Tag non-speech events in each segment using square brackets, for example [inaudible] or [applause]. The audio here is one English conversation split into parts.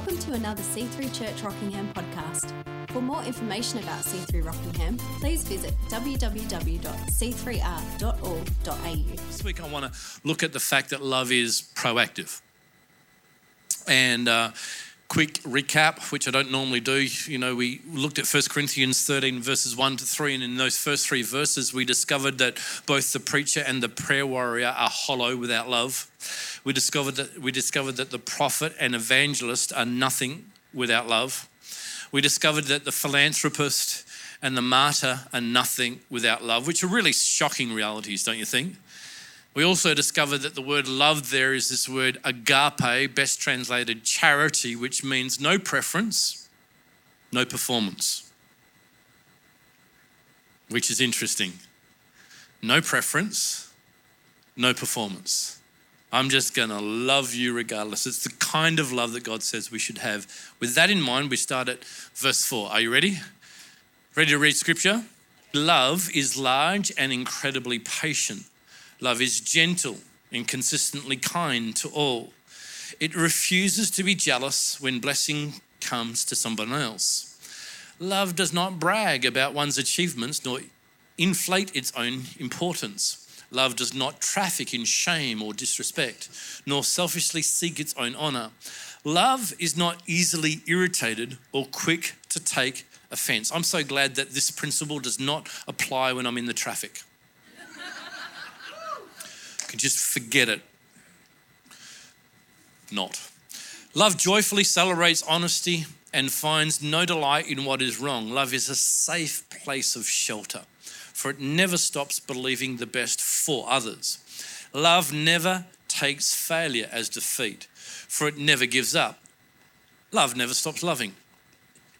Welcome to another C3 Church Rockingham podcast. For more information about C3 Rockingham, please visit www.c3r.org.au. This week, I want to look at the fact that love is proactive. And uh, quick recap, which I don't normally do. You know, we looked at 1 Corinthians 13, verses 1 to 3, and in those first three verses, we discovered that both the preacher and the prayer warrior are hollow without love. We discovered that, we discovered that the prophet and evangelist are nothing without love. We discovered that the philanthropist and the martyr are nothing without love, which are really shocking realities, don't you think? We also discovered that the word love there is this word agape, best translated charity, which means no preference, no performance, which is interesting. No preference, no performance. I'm just going to love you regardless. It's the kind of love that God says we should have. With that in mind, we start at verse 4. Are you ready? Ready to read scripture? Love is large and incredibly patient. Love is gentle and consistently kind to all. It refuses to be jealous when blessing comes to someone else. Love does not brag about one's achievements nor inflate its own importance. Love does not traffic in shame or disrespect, nor selfishly seek its own honor. Love is not easily irritated or quick to take offense. I'm so glad that this principle does not apply when I'm in the traffic. Just forget it. Not. Love joyfully celebrates honesty and finds no delight in what is wrong. Love is a safe place of shelter for it never stops believing the best for others. Love never takes failure as defeat, for it never gives up. Love never stops loving.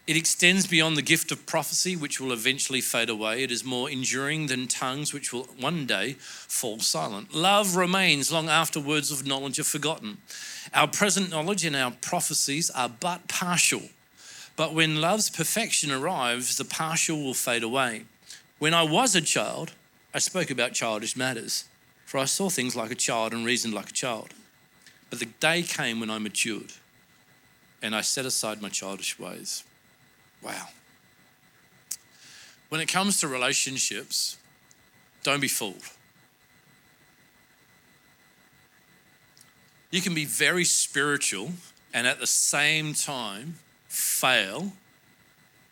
It extends beyond the gift of prophecy, which will eventually fade away. It is more enduring than tongues, which will one day fall silent. Love remains long after words of knowledge are forgotten. Our present knowledge and our prophecies are but partial. But when love's perfection arrives, the partial will fade away. When I was a child, I spoke about childish matters, for I saw things like a child and reasoned like a child. But the day came when I matured, and I set aside my childish ways. Wow. When it comes to relationships, don't be fooled. You can be very spiritual and at the same time fail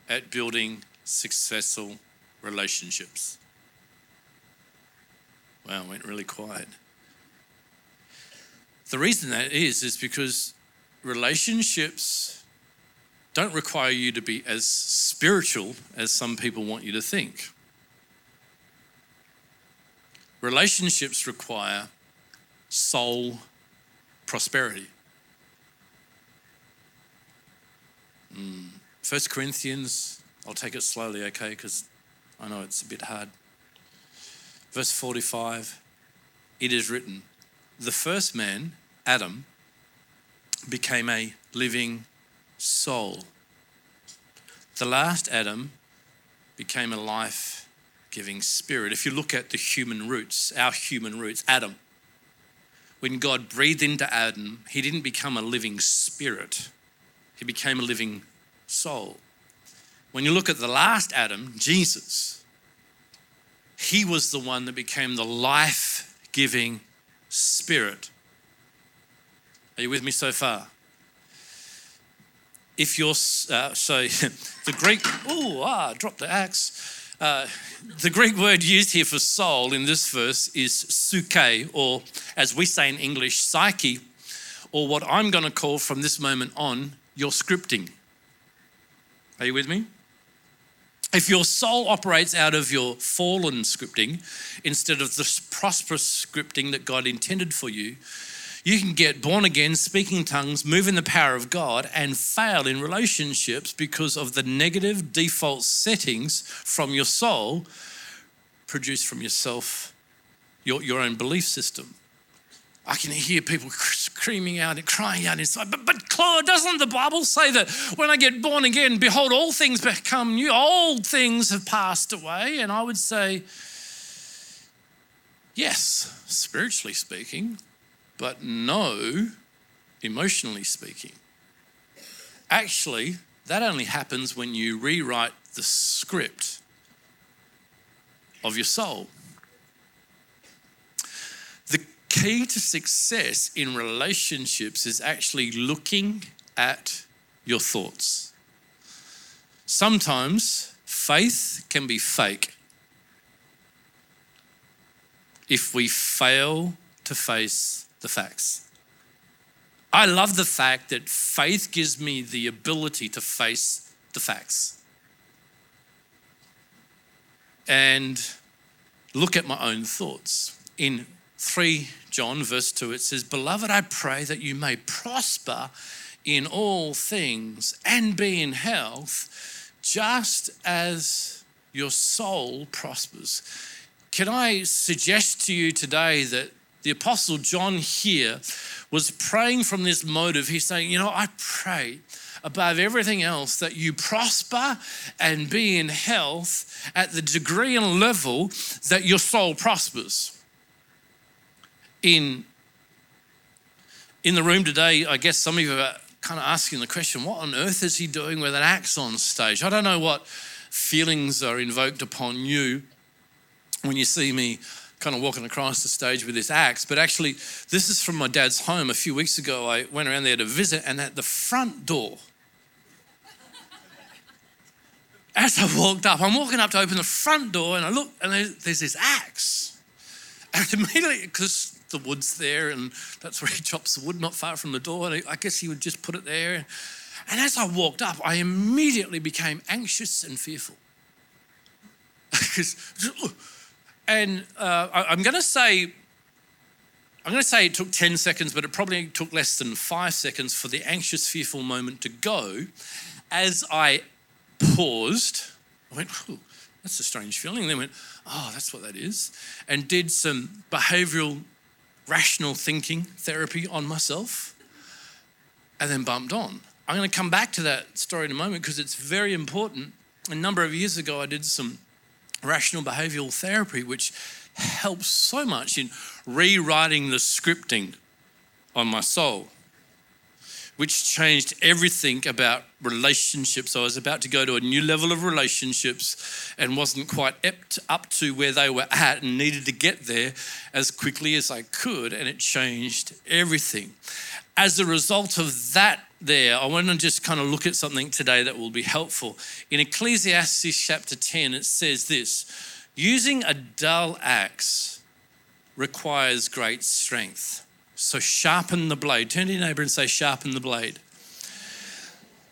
at building successful relationships. Wow, went really quiet. The reason that is, is because relationships don't require you to be as spiritual as some people want you to think. Relationships require soul prosperity. Mm. 1 Corinthians, I'll take it slowly, okay, because I know it's a bit hard. Verse 45 it is written, the first man, Adam, became a living soul. The last Adam became a life giving spirit. If you look at the human roots, our human roots, Adam, when God breathed into Adam, he didn't become a living spirit, he became a living soul. When you look at the last Adam, Jesus, he was the one that became the life giving spirit. Are you with me so far? If you're, uh, so [laughs] the Greek, oh, ah, drop the axe. Uh, the Greek word used here for soul in this verse is psyche, or as we say in English, psyche, or what I'm going to call from this moment on, your scripting. Are you with me? If your soul operates out of your fallen scripting instead of the prosperous scripting that God intended for you, you can get born again, speaking tongues, move in the power of God, and fail in relationships because of the negative default settings from your soul produced from yourself, your, your own belief system. I can hear people screaming out and crying out inside. But, but Claude, doesn't the Bible say that when I get born again, behold, all things become new, old things have passed away? And I would say, yes, spiritually speaking, but no, emotionally speaking. Actually, that only happens when you rewrite the script of your soul. The key to success in relationships is actually looking at your thoughts. Sometimes faith can be fake if we fail to face the facts. I love the fact that faith gives me the ability to face the facts and look at my own thoughts. In 3 John, verse 2, it says, Beloved, I pray that you may prosper in all things and be in health, just as your soul prospers. Can I suggest to you today that the Apostle John here was praying from this motive? He's saying, You know, I pray above everything else that you prosper and be in health at the degree and level that your soul prospers. In, in the room today, I guess some of you are kind of asking the question what on earth is he doing with an axe on stage? I don't know what feelings are invoked upon you when you see me kind of walking across the stage with this axe. But actually, this is from my dad's home. A few weeks ago, I went around there to visit, and at the front door, as I walked up, I'm walking up to open the front door, and I look, and there's, this axe. And immediately, because the wood's there, and that's where he chops the wood, not far from the door, and I guess he would just put it there. And as I walked up, I immediately became anxious and fearful. [laughs] and uh, I'm going to say, I'm going to say it took 10 seconds, but it probably took less than five seconds for the anxious, fearful moment to go as I paused. I went, oh, that's a strange feeling. Then went, oh, that's what that is. And did some behavioral, rational thinking therapy on myself and then bumped on. I'm going to come back to that story in a moment because it's very important. A number of years ago, I did some rational behavioral therapy, which helps so much in rewriting the scripting on my soul, which changed everything about relationships. I was about to go to a new level of relationships and wasn't quite up to where they were at and needed to get there as quickly as I could, and it changed everything. As a result of that there, I want to just kind of look at something today that will be helpful. In Ecclesiastes chapter 10, it says this using a dull axe requires great strength. So sharpen the blade. Turn to your neighbor and say, sharpen the blade.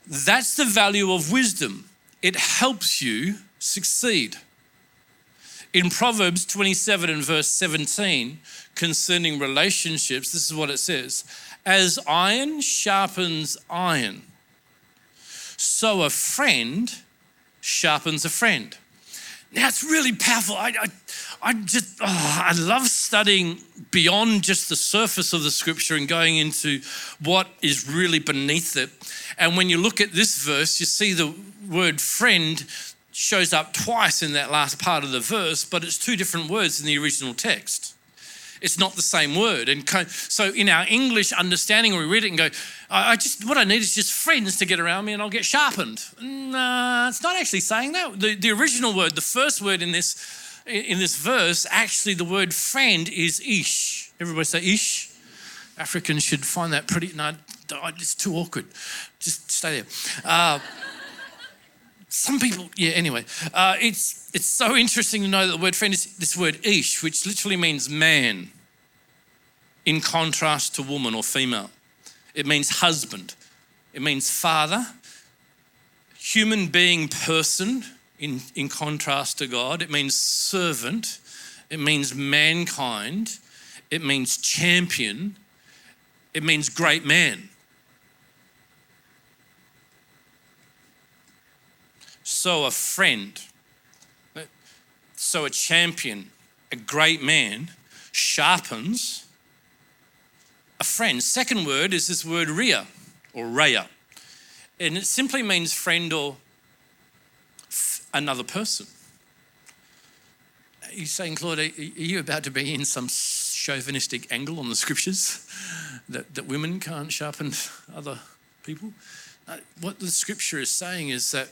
That's the value of wisdom. It helps you succeed. In Proverbs 27 and verse 17, concerning relationships, this is what it says as iron sharpens iron, so a friend sharpens a friend. Now it's really powerful. I, I, I just, oh, I love studying beyond just the surface of the scripture and going into what is really beneath it. And when you look at this verse, you see the word friend shows up twice in that last part of the verse, but it's two different words in the original text. It's not the same word. And so in our English understanding, we read it and go, I just, what I need is just friends to get around me and I'll get sharpened. Nah, it's not actually saying that. The, the original word, the first word in this, in this verse, actually the word friend is ish. Everybody say ish. Africans should find that pretty, no, it's too awkward. Just stay there. Uh, some people, yeah, anyway. Uh, it's, it's so interesting to know that the word friend is this word ish, which literally means man, in contrast to woman or female. It means husband, it means father, human being person, in, in contrast to God. It means servant, it means mankind, it means champion, it means great man. So, a friend, so a champion, a great man sharpens a friend. Second word is this word ria or raya, and it simply means friend or another person. Are you saying, Claude, are you about to be in some chauvinistic angle on the scriptures [laughs] that, that women can't sharpen [laughs] other people? Uh, what the scripture is saying is that,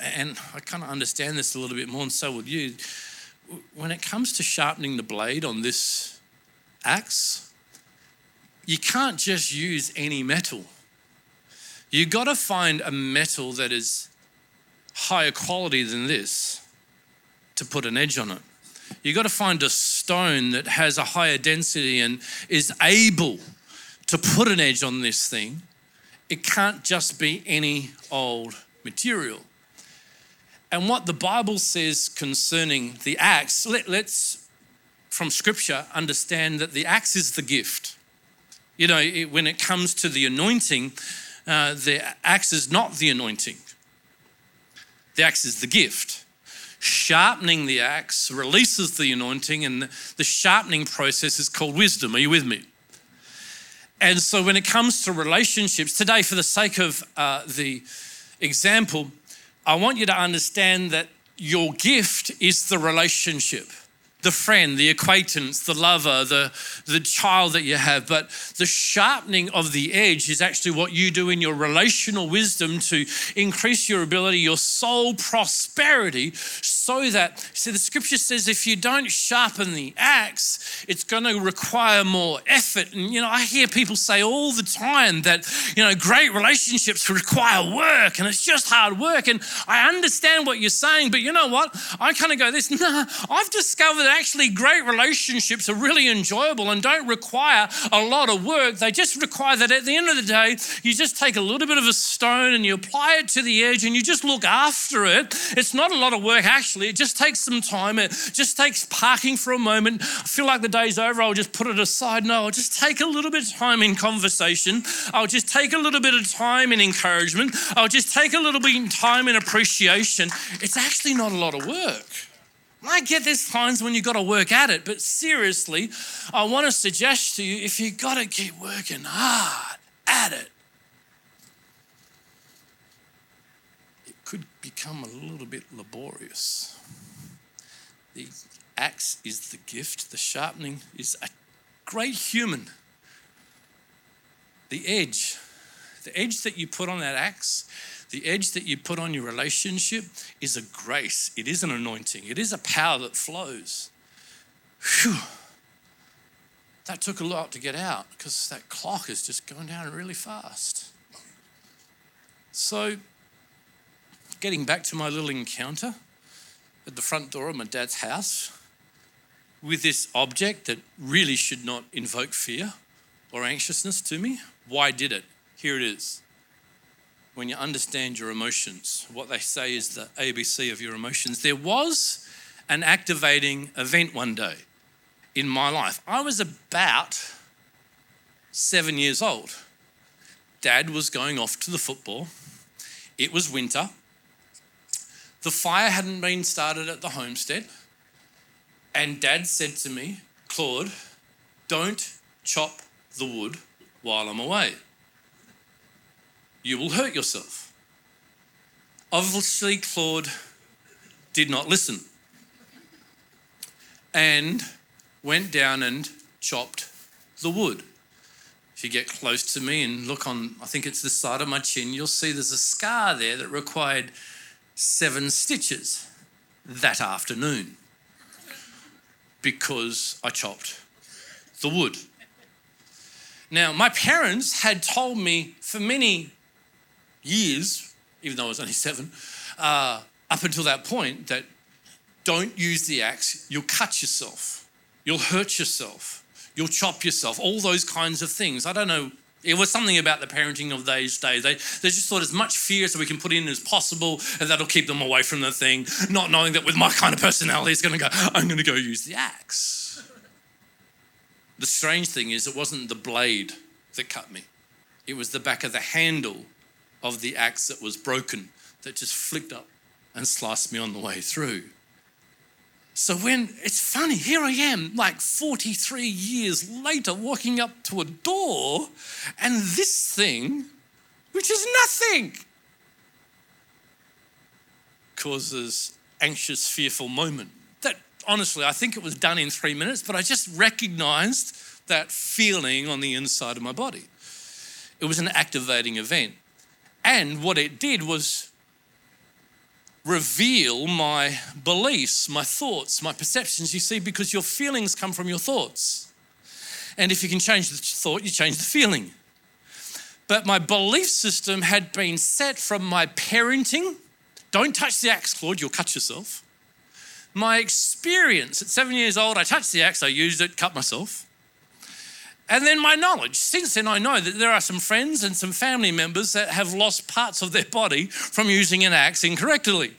and I kind of understand this a little bit more, and so would you. When it comes to sharpening the blade on this axe, you can't just use any metal. You've got to find a metal that is higher quality than this to put an edge on it. You've got to find a stone that has a higher density and is able to put an edge on this thing. It can't just be any old material. And what the Bible says concerning the axe, let, us from scripture understand that the axe is the gift. You know, it, when it comes to the anointing, uh, the axe is not the anointing, the axe is the gift. Sharpening the axe releases the anointing, and the sharpening process is called wisdom. Are you with me? And so, when it comes to relationships, today, for the sake of uh, the example, I want you to understand that your gift is the relationship the friend, the acquaintance, the lover, the, the child that you have. But the sharpening of the edge is actually what you do in your relational wisdom to increase your ability, your soul prosperity, so that, see, the scripture says if you don't sharpen the axe, it's going to require more effort. And, you know, I hear people say all the time that, you know, great relationships require work and it's just hard work. And I understand what you're saying, but you know what? I kind of go this, [laughs] nah, I've discovered actually great relationships are really enjoyable and don't require a lot of work. They just require that at the end of the day, you just take a little bit of a stone and you apply it to the edge and you just look after it. It's not a lot of work, actually. It just takes some time. It just takes parking for a moment. I feel like the day's over. I'll just put it aside. No, I'll just take a little bit of time in conversation. I'll just take a little bit of time in encouragement. I'll just take a little bit of time in appreciation. It's actually not a lot of work. I get there's times when you've got to work at it, but seriously, I want to suggest to you if you've got to keep working hard at it, it could become a little bit laborious. The axe is the gift, the sharpening is a great human. The edge, the edge that you put on that axe the edge that you put on your relationship is a grace, it is an anointing, it is a power that flows. Whew. That took a lot to get out because that clock is just going down really fast. So, getting back to my little encounter at the front door of my dad's house with this object that really should not invoke fear or anxiousness to me, why did it? Here it is when you understand your emotions. What they say is the ABC of your emotions. There was an activating event one day in my life. I was about seven years old. Dad was going off to the football. It was winter. The fire hadn't been started at the homestead. And Dad said to me, Claude, don't chop the wood while I'm away you will hurt yourself. Obviously, Claude did not listen and went down and chopped the wood. If you get close to me and look on, I think it's the side of my chin, you'll see there's a scar there that required seven stitches that afternoon because I chopped the wood. Now, my parents had told me for many years, even though I was only seven, uh, up until that point, that don't use the axe, you'll cut yourself, you'll hurt yourself, you'll chop yourself, all those kinds of things. I don't know. It was something about the parenting of those days. They, they just thought as much fear as we can put in as possible, and that'll keep them away from the thing, not knowing that with my kind of personality, it's going to go, I'm going to go use the axe. The strange thing is, it wasn't the blade that cut me, it was the back of the handle of the axe that was broken that just flicked up and sliced me on the way through. So when it's funny, here I am, like 43 years later, walking up to a door, and this thing, which is nothing, causes anxious, fearful moment. That honestly, I think it was done in three minutes, but I just recognized that feeling on the inside of my body. It was an activating event. And what it did was reveal my beliefs, my thoughts, my perceptions. You see, because your feelings come from your thoughts. And if you can change the thought, you change the feeling. But my belief system had been set from my parenting. Don't touch the axe, Claude, you'll cut yourself. My experience at seven years old, I touched the axe, I used it, cut myself. And then my knowledge. Since then, I know that there are some friends and some family members that have lost parts of their body from using an axe incorrectly.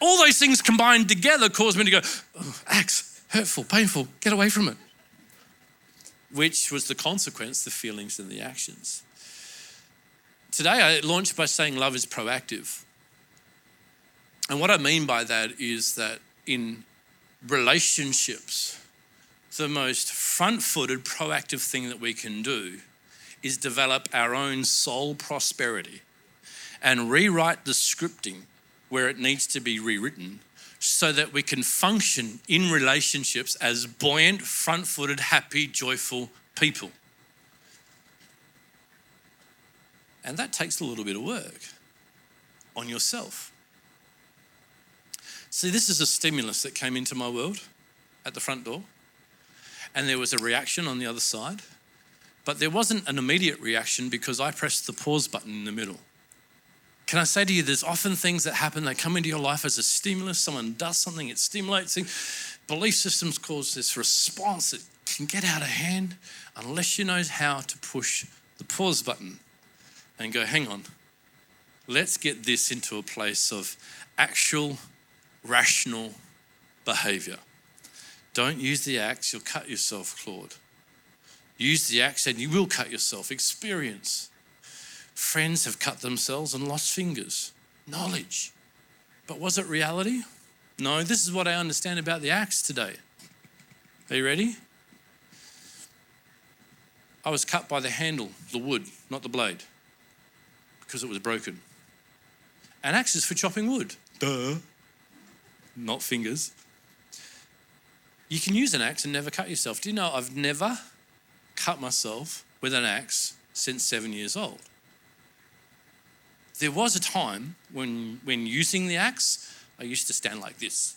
All those things combined together caused me to go, oh, axe, hurtful, painful, get away from it. Which was the consequence, the feelings and the actions. Today, I launched by saying love is proactive. And what I mean by that is that in relationships, the most front footed, proactive thing that we can do is develop our own soul prosperity and rewrite the scripting where it needs to be rewritten so that we can function in relationships as buoyant, front footed, happy, joyful people. And that takes a little bit of work on yourself. See, this is a stimulus that came into my world at the front door and there was a reaction on the other side. But there wasn't an immediate reaction because I pressed the pause button in the middle. Can I say to you, there's often things that happen, they come into your life as a stimulus. Someone does something, it stimulates. Belief systems cause this response that can get out of hand unless you know how to push the pause button and go, hang on, let's get this into a place of actual rational behavior. Don't use the axe, you'll cut yourself, Claude. Use the axe and you will cut yourself. Experience. Friends have cut themselves and lost fingers. Knowledge. But was it reality? No, this is what I understand about the axe today. Are you ready? I was cut by the handle, the wood, not the blade, because it was broken. An axe is for chopping wood. Duh. Not fingers. You can use an axe and never cut yourself. Do you know I've never cut myself with an axe since seven years old? There was a time when, when using the axe, I used to stand like this.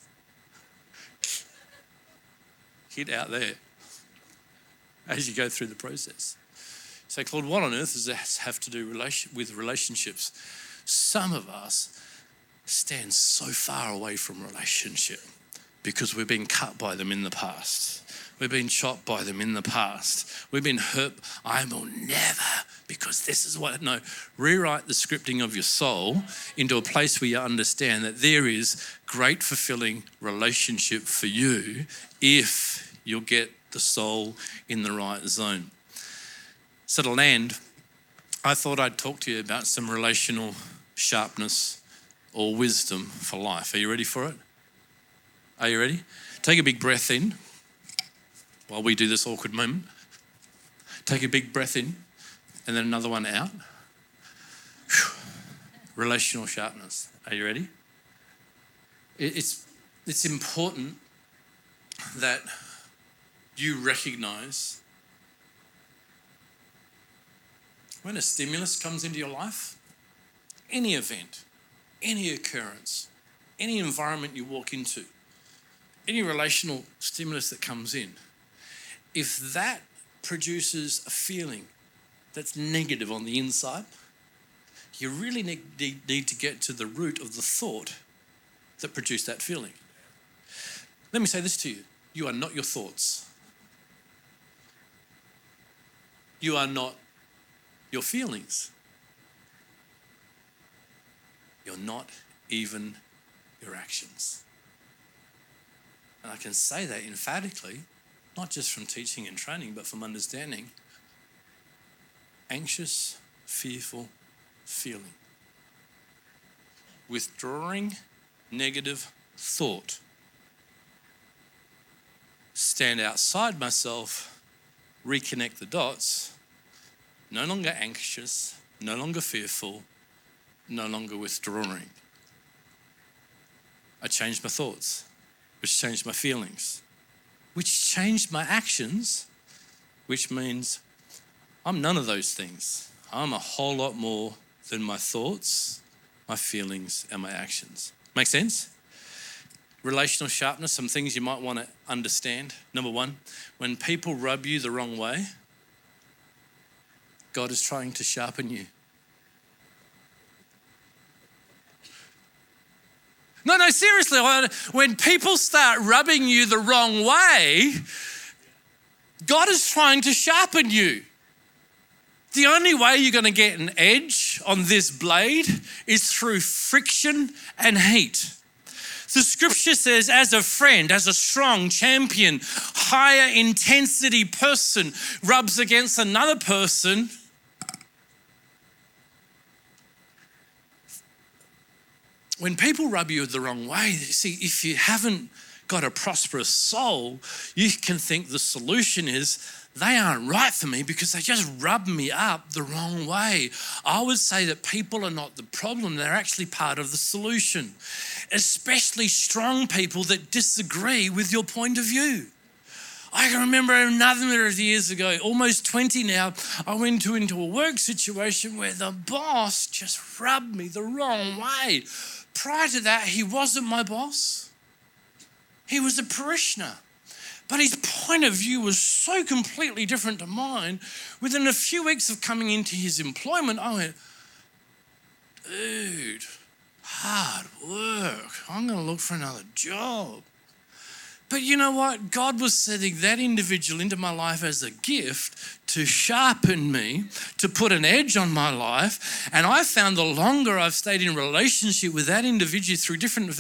Hit out there as you go through the process. So, Claude, what on earth does this have to do relation, with relationships? Some of us stand so far away from relationship because we've been cut by them in the past. We've been shot by them in the past. We've been hurt. I will never, because this is what. No, rewrite the scripting of your soul into a place where you understand that there is great, fulfilling relationship for you if you'll get the soul in the right zone. So, to land, I thought I'd talk to you about some relational sharpness or wisdom for life. Are you ready for it? Are you ready? Take a big breath in while we do this awkward moment. Take a big breath in and then another one out. Relational sharpness. Are you ready? It's, it's important that you recognize when a stimulus comes into your life, any event, any occurrence, any environment you walk into, any relational stimulus that comes in, if that produces a feeling that's negative on the inside, you really need, need to get to the root of the thought that produced that feeling. Let me say this to you you are not your thoughts, you are not your feelings, you're not even your actions. And I can say that emphatically, not just from teaching and training, but from understanding. Anxious, fearful feeling. Withdrawing negative thought. Stand outside myself, reconnect the dots. No longer anxious, no longer fearful, no longer withdrawing. I changed my thoughts which changed my feelings, which changed my actions, which means I'm none of those things. I'm a whole lot more than my thoughts, my feelings, and my actions. Make sense? Relational sharpness, some things you might want to understand. Number one, when people rub you the wrong way, God is trying to sharpen you. No, no, seriously, when people start rubbing you the wrong way, God is trying to sharpen you. The only way you're going to get an edge on this blade is through friction and heat. The scripture says, as a friend, as a strong champion, higher intensity person rubs against another person, when people rub you the wrong way, see, if you haven't got a prosperous soul, you can think the solution is they aren't right for me because they just rub me up the wrong way. I would say that people are not the problem, they're actually part of the solution, especially strong people that disagree with your point of view. I can remember a number of years ago, almost 20 now, I went to, into a work situation where the boss just rubbed me the wrong way. Prior to that, he wasn't my boss, he was a parishioner. But his point of view was so completely different to mine. Within a few weeks of coming into his employment, I went, dude, hard work. I'm going to look for another job. But you know what? God was setting that individual into my life as a gift to sharpen me, to put an edge on my life. And I found the longer I've stayed in relationship with that individual through different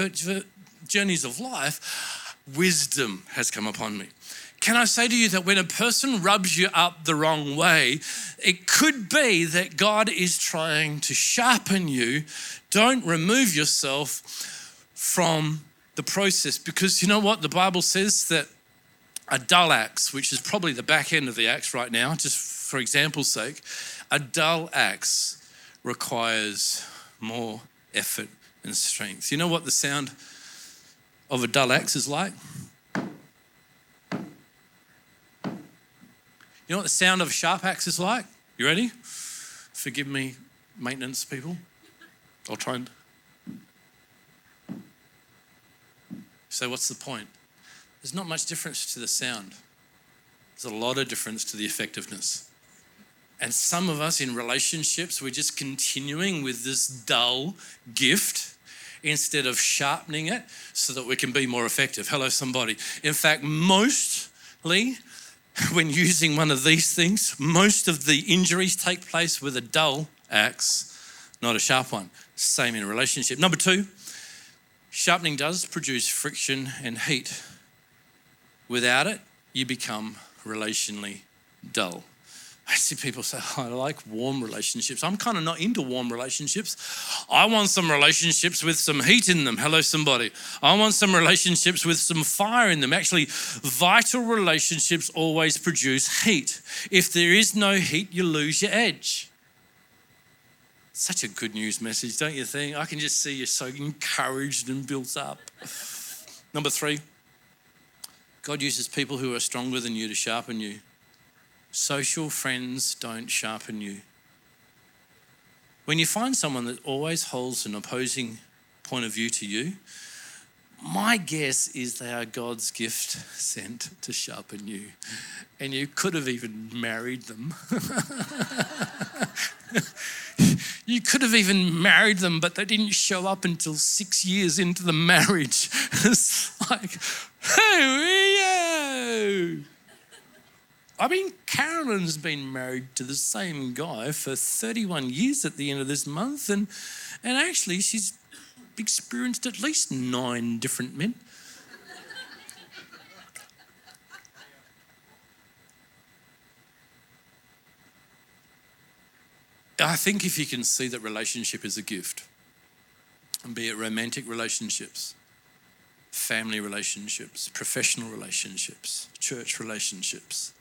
journeys of life, wisdom has come upon me. Can I say to you that when a person rubs you up the wrong way, it could be that God is trying to sharpen you. Don't remove yourself from the process because you know what? The Bible says that a dull axe, which is probably the back end of the axe right now, just for example's sake, a dull axe requires more effort and strength. You know what the sound of a dull axe is like? You know what the sound of a sharp axe is like? You ready? Forgive me, maintenance people. I'll try and So, what's the point? There's not much difference to the sound, there's a lot of difference to the effectiveness. And some of us in relationships, we're just continuing with this dull gift instead of sharpening it so that we can be more effective. Hello, somebody. In fact, mostly [laughs] when using one of these things, most of the injuries take place with a dull axe, not a sharp one. Same in a relationship. Number two, Sharpening does produce friction and heat. Without it, you become relationally dull. I see people say, oh, I like warm relationships. I'm kind of not into warm relationships. I want some relationships with some heat in them. Hello, somebody. I want some relationships with some fire in them. Actually, vital relationships always produce heat. If there is no heat, you lose your edge. Such a good news message, don't you think? I can just see you're so encouraged and built up. Number three, God uses people who are stronger than you to sharpen you. Social friends don't sharpen you. When you find someone that always holds an opposing point of view to you, my guess is they are God's gift [laughs] sent to sharpen you. And you could have even married them. [laughs] [laughs] You could have even married them, but they didn't show up until six years into the marriage. [laughs] it's like, hey, I mean, Carolyn's been married to the same guy for 31 years at the end of this month, and, and actually, she's experienced at least nine different men. I think if you can see that relationship is a gift, be it romantic relationships, family relationships, professional relationships, church relationships,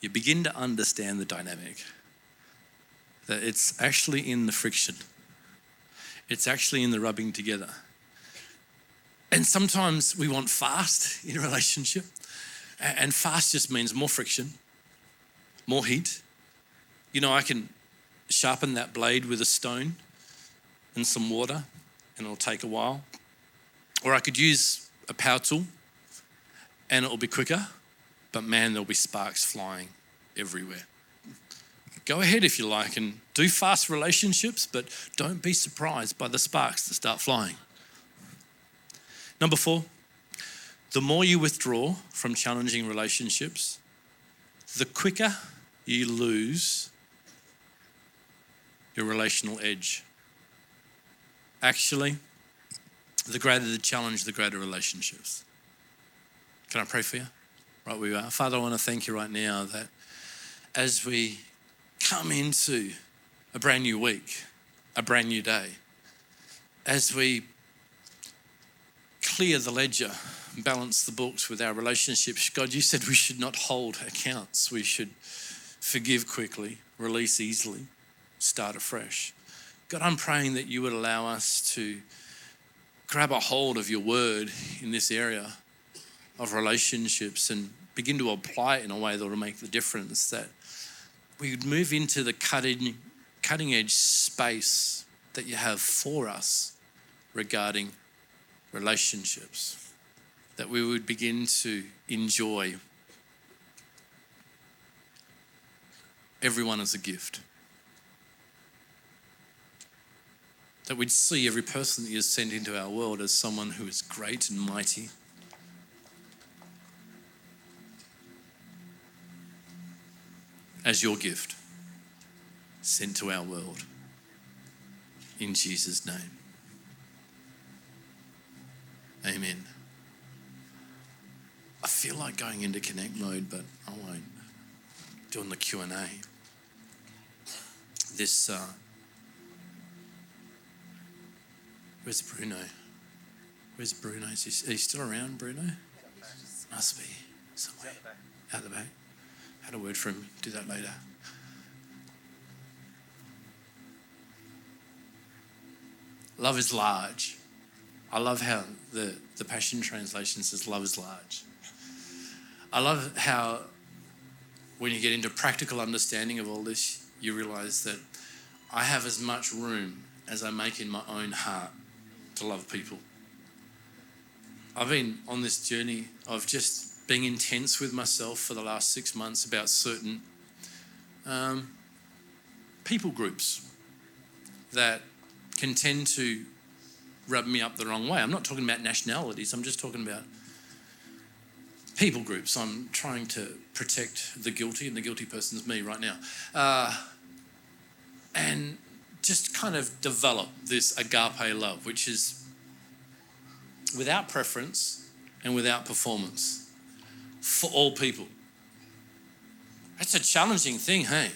you begin to understand the dynamic. That it's actually in the friction, it's actually in the rubbing together. And sometimes we want fast in a relationship, and fast just means more friction, more heat. You know, I can sharpen that blade with a stone and some water, and it'll take a while. Or I could use a power tool, and it'll be quicker, but man, there'll be sparks flying everywhere. Go ahead if you like and do fast relationships, but don't be surprised by the sparks that start flying. Number four, the more you withdraw from challenging relationships, the quicker you lose your relational edge. Actually, the greater the challenge, the greater relationships. Can I pray for you? Right where you are. Father, I want to thank you right now that as we come into a brand new week, a brand new day, as we clear the ledger, balance the books with our relationships, God, you said we should not hold accounts. We should forgive quickly, release easily, start afresh. God, I'm praying that you would allow us to grab a hold of your word in this area of relationships and begin to apply it in a way that will make the difference. That we would move into the cutting, cutting edge space that you have for us regarding relationships. That we would begin to enjoy everyone as a gift. That we'd see every person that you sent into our world as someone who is great and mighty. As your gift sent to our world. In Jesus' name. Amen. I feel like going into connect mode, but I won't. Doing the Q and A. This. Uh, where's Bruno? Where's Bruno? Is he, still around, Bruno? Must be somewhere out the back. Had a word for him. Do that later. Love is large. I love how the, the Passion Translation says love is large. I love how when you get into practical understanding of all this, you realize that I have as much room as I make in my own heart to love people. I've been on this journey of just being intense with myself for the last six months about certain um, people groups that can tend to rub me up the wrong way. I'm not talking about nationalities, I'm just talking about people groups. I'm trying to protect the guilty, and the guilty person's me right now. Uh, and just kind of develop this agape love, which is without preference and without performance for all people. That's a challenging thing, hey?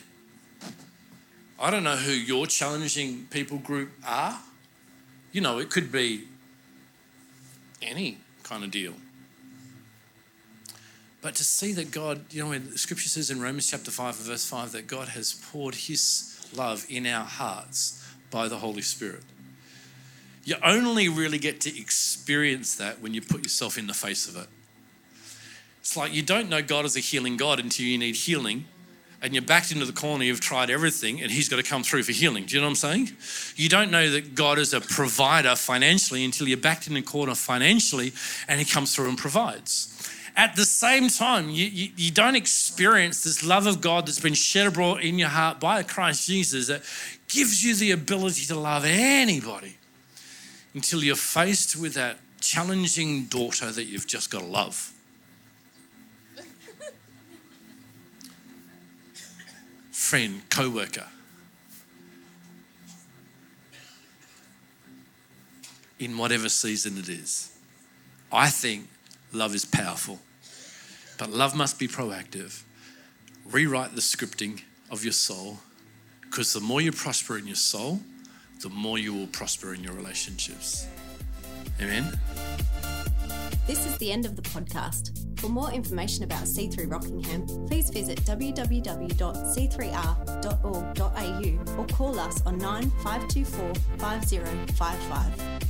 I don't know who your challenging people group are. You know, it could be any kind of deal. But to see that God, you know, when scripture says in Romans chapter 5, verse 5, that God has poured his love in our hearts by the Holy Spirit. You only really get to experience that when you put yourself in the face of it. It's like you don't know God as a healing God until you need healing and you're backed into the corner, you've tried everything, and He's got to come through for healing. Do you know what I'm saying? You don't know that God is a provider financially until you're backed in the corner financially and He comes through and provides. At the same time, you, you, you don't experience this love of God that's been shed abroad in your heart by Christ Jesus that gives you the ability to love anybody until you're faced with that challenging daughter that you've just got to love. [laughs] friend, co worker. In whatever season it is. I think love is powerful, but love must be proactive. Rewrite the scripting of your soul because the more you prosper in your soul, the more you will prosper in your relationships. Amen. This is the end of the podcast. For more information about C3 Rockingham, please visit www.c3r.org.au or call us on 9524 5055.